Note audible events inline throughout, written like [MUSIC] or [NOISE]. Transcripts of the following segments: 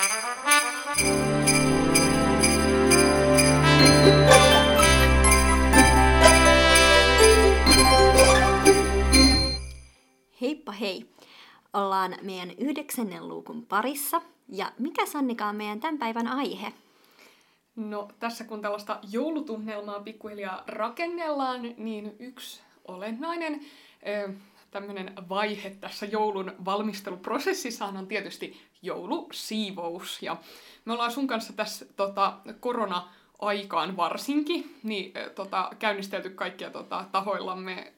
Heippa hei! Ollaan meidän yhdeksännen luukun parissa. Ja mikä Sannika on meidän tämän päivän aihe? No tässä kun tällaista joulutunnelmaa pikkuhiljaa rakennellaan, niin yksi olennainen tämmöinen vaihe tässä joulun valmisteluprosessissa on tietysti joulusiivous. Ja me ollaan sun kanssa tässä tota, korona-aikaan varsinkin, niin tota, käynnistelty kaikkia tota, tahoillamme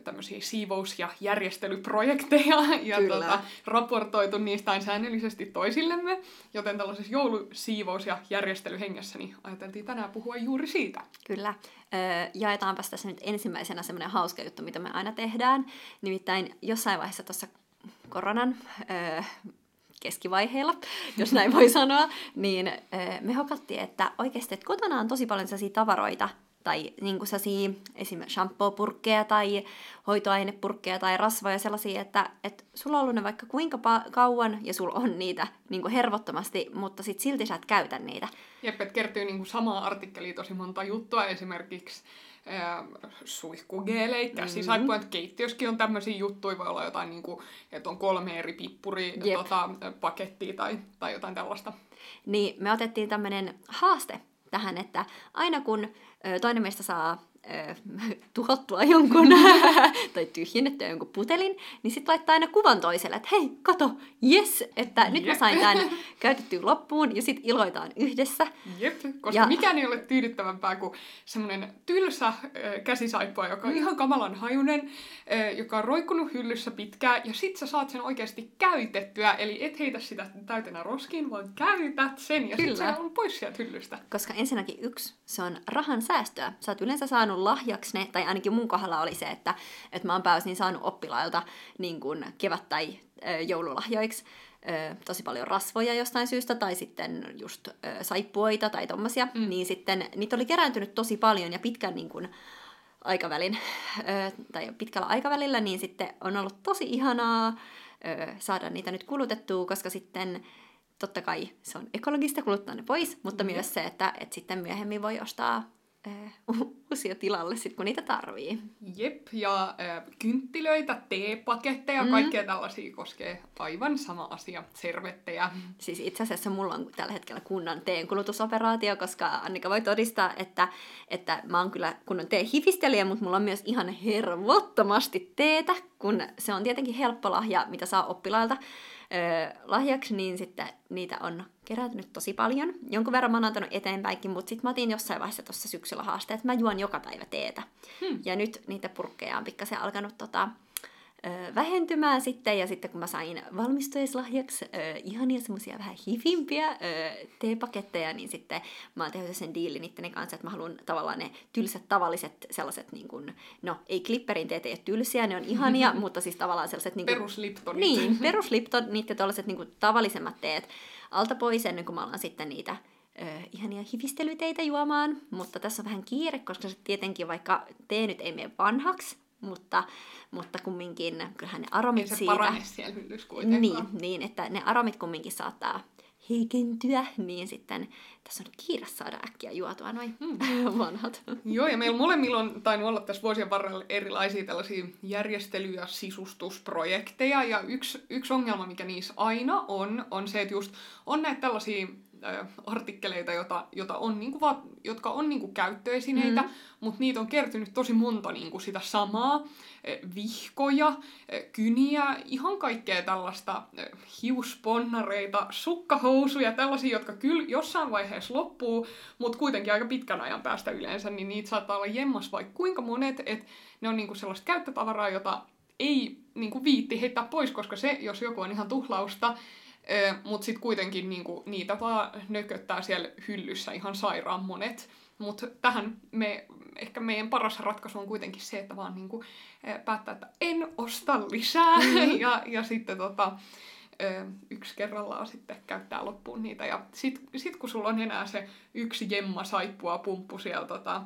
tämmöisiä siivous- ja järjestelyprojekteja ja tota, raportoitu niistä säännöllisesti toisillemme. Joten tällaisessa joulusiivous- ja järjestelyhengessä niin ajateltiin tänään puhua juuri siitä. Kyllä. Öö, jaetaanpa tässä nyt ensimmäisenä semmoinen hauska juttu, mitä me aina tehdään. Nimittäin jossain vaiheessa tuossa koronan öö, keskivaiheilla, [LAUGHS] jos näin voi sanoa, niin me hokattiin, että oikeasti että kotona on tosi paljon sellaisia tavaroita, tai niin kuin esimerkiksi shampoo-purkkeja tai hoitoainepurkkeja tai rasvoja sellaisia, että, että sulla on ollut ne vaikka kuinka pa- kauan ja sulla on niitä niin kuin hervottomasti, mutta sit silti sä et käytä niitä. Jep, että kertyy niin kuin samaa artikkeliin tosi monta juttua, esimerkiksi äh, suihkugeelei, käsisaippuja, mm-hmm. keittiössäkin on tämmöisiä juttuja, voi olla jotain, niin kuin, että on kolme eri pippuri tota, pakettia tai, tai jotain tällaista. Niin, me otettiin tämmöinen haaste tähän, että aina kun toinen meistä saa [LAUGHS] tuhottua jonkun [LAUGHS] tai tyhjennettyä jonkun putelin, niin sitten laittaa aina kuvan toiselle, että hei, kato, yes, että Jep. nyt mä sain tämän [LAUGHS] käytettyä loppuun ja sitten iloitaan yhdessä. Jep, koska ja... mikään ei ole tyydyttävämpää kuin semmoinen tylsä äh, käsisaippua, joka on mm. ihan kamalan hajunen, äh, joka on roikkunut hyllyssä pitkään ja sit sä saat sen oikeasti käytettyä, eli et heitä sitä täytenä roskiin, vaan käytät sen ja sitten se on pois sieltä hyllystä. Koska ensinnäkin yksi, se on rahan säästöä. Sä oot yleensä saanut saanut lahjaksi ne, tai ainakin mun kohdalla oli se, että, että mä oon pääosin saanut oppilailta niin kuin kevät- tai joululahjoiksi tosi paljon rasvoja jostain syystä, tai sitten just saippuoita tai tommosia, mm. niin sitten niitä oli kerääntynyt tosi paljon ja pitkän niin kuin, aikavälin, tai pitkällä aikavälillä, niin sitten on ollut tosi ihanaa saada niitä nyt kulutettua, koska sitten totta kai se on ekologista kuluttaa ne pois, mutta mm. myös se, että, että sitten myöhemmin voi ostaa [LAUGHS] uusia tilalle sit, kun niitä tarvii. Jep, ja äh, kynttilöitä, teepaketteja, mm. kaikkea tällaisia koskee aivan sama asia, servettejä. Siis itse asiassa mulla on tällä hetkellä kunnan teen kulutusoperaatio, koska Annika voi todistaa, että, että mä oon kyllä kunnon hifistelijä, mutta mulla on myös ihan hervottomasti teetä, kun se on tietenkin helppo lahja, mitä saa oppilailta öö, lahjaksi, niin sitten niitä on kerätynyt tosi paljon. Jonkun verran mä oon antanut eteenpäinkin, mutta sitten mä otin jossain vaiheessa tuossa syksyllä haasteet, että mä juon joka päivä teetä. Hmm. Ja nyt niitä purkkeja on pikkasen alkanut tota, vähentymään sitten, ja sitten kun mä sain valmistujaislahjaksi ö, ihania semmoisia vähän hivimpiä ö, teepaketteja, niin sitten mä oon tehnyt sen diilin itteni kanssa, että mä haluan tavallaan ne tylsät tavalliset sellaiset, niin kuin, no ei klipperin teet ei ole tylsiä, ne on ihania, [LAUGHS] mutta siis tavallaan sellaiset... Niin kuin, perusliptonit. Niin, [LAUGHS] perusliptonit ja tällaiset niin kuin, tavallisemmat teet alta pois ennen kuin mä alan sitten niitä ö, ihania hivistelyteitä juomaan, mutta tässä on vähän kiire, koska se tietenkin vaikka tee nyt ei mene vanhaksi, mutta, mutta kumminkin kyllähän ne aromit Ei se siitä... siellä Niin, niin, että ne aromit kumminkin saattaa heikentyä, niin sitten tässä on kiire saada äkkiä juotua noin mm. [LAUGHS] vanhat. Joo, ja meillä molemmilla on tainnut olla tässä vuosien varrella erilaisia tällaisia järjestely- ja sisustusprojekteja, ja yksi, yksi ongelma, mikä niissä aina on, on se, että just on näitä tällaisia artikkeleita, jota, jota on, niinku va, jotka on niinku käyttöesineitä, mm. mutta niitä on kertynyt tosi monta niinku sitä samaa. Vihkoja, kyniä, ihan kaikkea tällaista hiusponnareita, sukkahousuja, tällaisia, jotka kyllä jossain vaiheessa loppuu, mutta kuitenkin aika pitkän ajan päästä yleensä, niin niitä saattaa olla jemmas vaikka kuinka monet, että ne on niinku sellaista käyttötavaraa, jota ei niinku viitti heittää pois, koska se, jos joku on ihan tuhlausta, mutta sitten kuitenkin niinku, niitä vaan nököttää siellä hyllyssä ihan sairaan monet. Mutta tähän me, ehkä meidän paras ratkaisu on kuitenkin se, että vaan niinku, päättää, että en osta lisää mm-hmm. [LAUGHS] ja, ja sitten tota, yksi kerrallaan sitten käyttää loppuun niitä. Ja sitten sit kun sulla on enää se yksi jemma saippua pumppu siellä tota,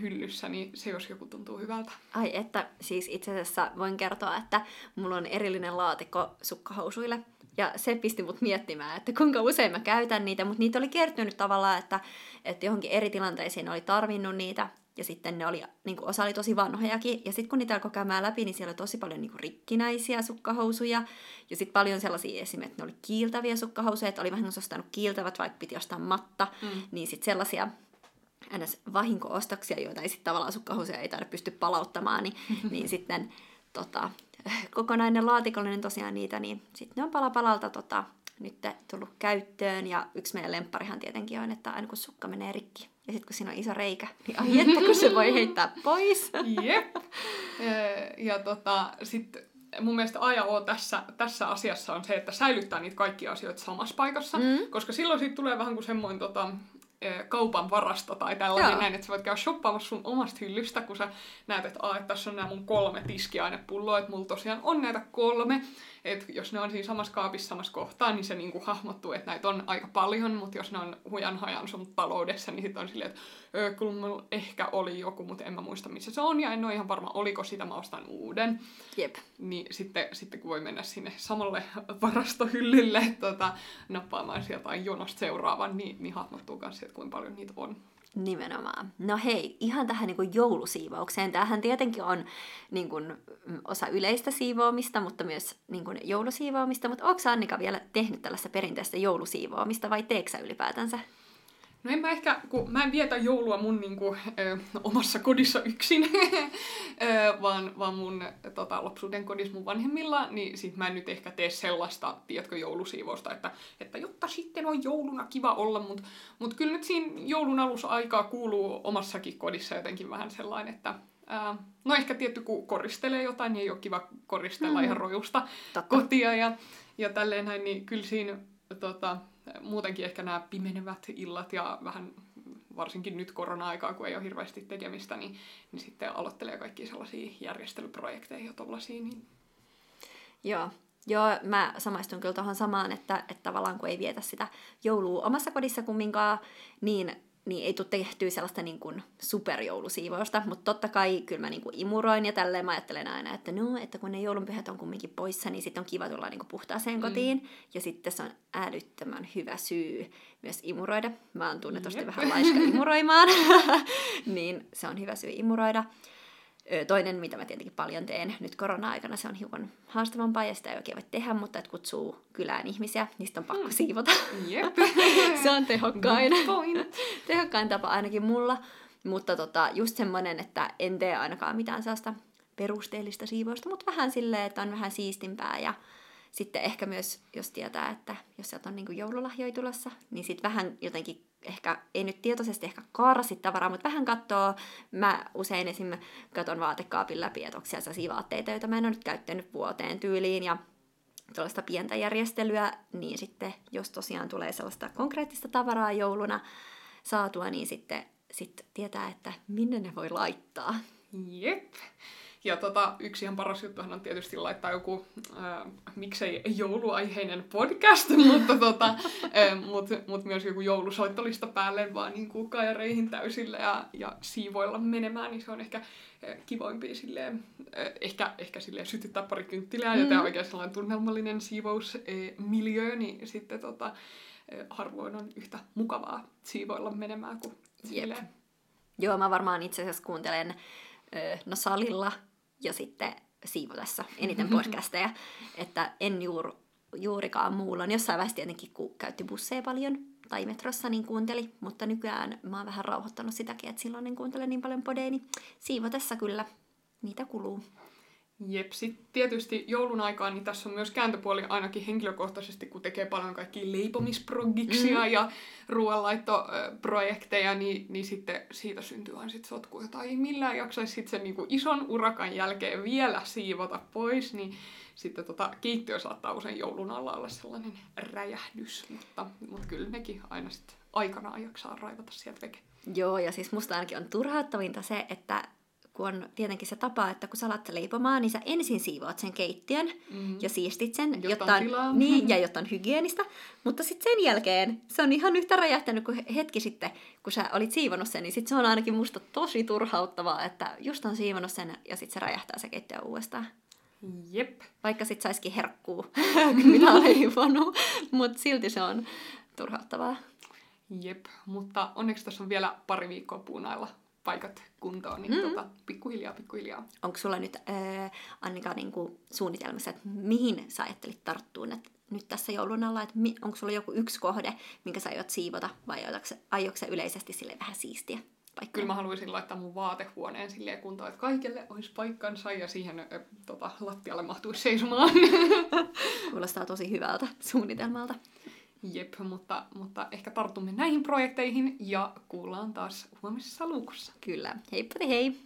hyllyssä, niin se jos joku tuntuu hyvältä. Ai että, siis itse asiassa voin kertoa, että mulla on erillinen laatikko sukkahousuille, Ja se pisti mut miettimään, että kuinka usein mä käytän niitä, mutta niitä oli kertynyt tavallaan, että, että johonkin eri tilanteisiin oli tarvinnut niitä, ja sitten ne oli, niin kuin osa oli tosi vanhojakin. Ja sitten kun niitä alkoi käymään läpi, niin siellä oli tosi paljon niin kuin rikkinäisiä sukkahousuja. Ja sitten paljon sellaisia esimerkiksi, että ne oli kiiltäviä sukkahousuja, että oli vähän ostanut kiiltävät, vaikka piti ostaa matta. Mm. Niin sitten sellaisia ns. vahinko-ostoksia, joita ei sitten tavallaan sukkahousuja ei taida pysty palauttamaan, niin, [LAUGHS] niin sitten tota, [LAUGHS] kokonainen laatikollinen tosiaan niitä, niin sitten ne on pala palalta tota, nyt tullut käyttöön. Ja yksi meidän lempparihan tietenkin on, että aina kun sukka menee rikki, ja sitten kun siinä on iso reikä, niin ai että kun se voi heittää pois. [LAUGHS] Jep. Ja tota, sitten mun mielestä A ja O tässä, tässä asiassa on se, että säilyttää niitä kaikkia asioita samassa paikassa, mm. koska silloin siitä tulee vähän kuin semmoinen tota, kaupan varasto tai tällainen Joo. näin, että sä voit käydä shoppaamassa sun omasta hyllystä, kun sä näet, että, että tässä on nämä mun kolme tiskiainepulloa, että mulla tosiaan on näitä kolme, että jos ne on siinä samassa kaapissa samassa kohtaa, niin se niinku hahmottuu, että näitä on aika paljon, mutta jos ne on hujan hajan sun taloudessa, niin sitten on silleen, että kyllä mulla ehkä oli joku, mutta en mä muista missä se on, ja en ole ihan varma, oliko sitä, mä ostan uuden. Jep. Niin sitten, sitten kun voi mennä sinne samalle varastohyllylle tota, nappaamaan sieltä jonosta seuraavan, niin, niin hahmottuu myös, että kuinka paljon niitä on. Nimenomaan. No hei, ihan tähän niin kuin joulusiivoukseen. Tämähän tietenkin on niin kuin, mm, osa yleistä siivoamista, mutta myös niin kuin, joulusiivoamista. Mutta onko Annika vielä tehnyt tällaista perinteistä joulusiivoamista vai teeksä ylipäätänsä? No en mä ehkä, kun mä en vietä joulua mun niinku, ö, omassa kodissa yksin, [LAUGHS] ö, vaan, vaan mun tota, lapsuuden kodissa mun vanhemmilla, niin sit mä en nyt ehkä tee sellaista, tiedätkö, joulusiivousta, että, että jotta sitten on jouluna kiva olla, mutta mut kyllä nyt siinä joulun aikaa kuuluu omassakin kodissa jotenkin vähän sellainen, että ää, no ehkä tietty kun koristelee jotain, niin ei ole kiva koristella mm. ihan rojusta Totta. kotia ja, ja tälleen näin, niin kyllä siinä tota, muutenkin ehkä nämä pimenevät illat ja vähän varsinkin nyt korona-aikaa, kun ei ole hirveästi tekemistä, niin, niin sitten aloittelee kaikki sellaisia järjestelyprojekteja ja tollaisia. Niin... Joo, Joo, mä samaistun kyllä tuohon samaan, että, että tavallaan kun ei vietä sitä joulua omassa kodissa kumminkaan, niin niin ei tule tehtyä sellaista niin kuin superjoulusiivousta, mutta totta kai kyllä mä niin kuin imuroin ja tälleen mä ajattelen aina, että no, että kun ne joulunpyhät on kumminkin poissa, niin sitten on kiva tulla niin kuin puhtaaseen mm. kotiin. Ja sitten se on älyttömän hyvä syy myös imuroida. Mä oon tunnetusti Jep. vähän laiska imuroimaan, [LAUGHS] niin se on hyvä syy imuroida. Toinen, mitä mä tietenkin paljon teen nyt korona-aikana, se on hiukan haastavampaa ja sitä ei oikein voi tehdä, mutta että kutsuu kylään ihmisiä, niistä on pakko mm. siivota. Yep. [LAUGHS] se on tehokkain. tehokkain tapa ainakin mulla. Mutta tota, just semmoinen, että en tee ainakaan mitään sellaista perusteellista siivousta, mutta vähän silleen, että on vähän siistimpää ja sitten ehkä myös, jos tietää, että jos sieltä on niin joululahjoja tulossa, niin sitten vähän jotenkin ehkä, ei nyt tietoisesti ehkä karsi tavaraa, mutta vähän katsoo. Mä usein esim. katon vaatekaapin läpi, että onko siellä vaatteita, joita mä en ole nyt käyttänyt vuoteen tyyliin ja tällaista pientä järjestelyä, niin sitten jos tosiaan tulee sellaista konkreettista tavaraa jouluna saatua, niin sitten sit tietää, että minne ne voi laittaa. Jep. Ja tota, yksi ihan paras juttuhan on tietysti laittaa joku, äh, miksei jouluaiheinen podcast, [LAUGHS] mutta tota, äh, mut, mut myös joku joulusoittolista päälle vaan niin kuin kajareihin täysille ja, ja siivoilla menemään, niin se on ehkä äh, kivoimpi silleen, äh, ehkä, ehkä silleen sytyttää pari kynttilää mm. ja tämä oikein sellainen tunnelmallinen siivousmiljö, niin sitten tota, äh, harvoin on yhtä mukavaa siivoilla menemään kuin silleen. Joo, mä varmaan itse asiassa kuuntelen no salilla ja sitten siivotessa eniten podcasteja, että en juur, juurikaan muulla. Jossain vaiheessa tietenkin, kun käytti busseja paljon tai metrossa, niin kuunteli, mutta nykyään mä oon vähän rauhoittanut sitäkin, että silloin en kuuntele niin paljon podeja, niin siivotessa kyllä niitä kuluu. Jep, sitten tietysti joulun aikaan, niin tässä on myös kääntöpuoli ainakin henkilökohtaisesti, kun tekee paljon kaikkia leipomisprogiksia mm. ja ruoanlaittoprojekteja, niin, niin sitten siitä syntyy aina sit sotku, jota ei millään jaksaisi sitten sen niinku ison urakan jälkeen vielä siivota pois, niin sitten tota, keittiö saattaa usein joulun alla olla sellainen räjähdys, mutta, mutta kyllä nekin aina sitten aikanaan jaksaa raivata sieltä veke. Joo, ja siis musta ainakin on turhauttavinta se, että kun on tietenkin se tapa, että kun sä alat leipomaan, niin sä ensin siivoat sen keittiön mm. ja siistit sen, jotta, jotta on, niin, [LAUGHS] ja jotta on hygienistä. Mutta sitten sen jälkeen se on ihan yhtä räjähtänyt kuin hetki sitten, kun sä olit siivonut sen, niin sitten se on ainakin musta tosi turhauttavaa, että just on siivonut sen ja sitten se räjähtää se keittiö uudestaan. Jep. Vaikka sit saisikin herkkuu, [LAUGHS] [LAUGHS] mitä on leivonut, mutta silti se on turhauttavaa. Jep, mutta onneksi tässä on vielä pari viikkoa puunailla paikat kuntoon, niin mm. tota, pikkuhiljaa, pikkuhiljaa. Onko sulla nyt, äh, Annika, niin kuin suunnitelmassa, että mihin sä ajattelit tarttua nyt, nyt tässä joulun alla? Että mi, onko sulla joku yksi kohde, minkä sä aiot siivota, vai aiotko sä yleisesti sille vähän siistiä? Paikkaa? Kyllä mä haluaisin laittaa mun vaatehuoneen silleen kuntoon, että kaikille olisi paikkansa ja siihen äh, tota, lattialle mahtuisi seisomaan. [LAUGHS] Kuulostaa tosi hyvältä suunnitelmalta. Jep, mutta, mutta ehkä tartumme näihin projekteihin ja kuullaan taas huomisessa luukussa. Kyllä. Heippa hei!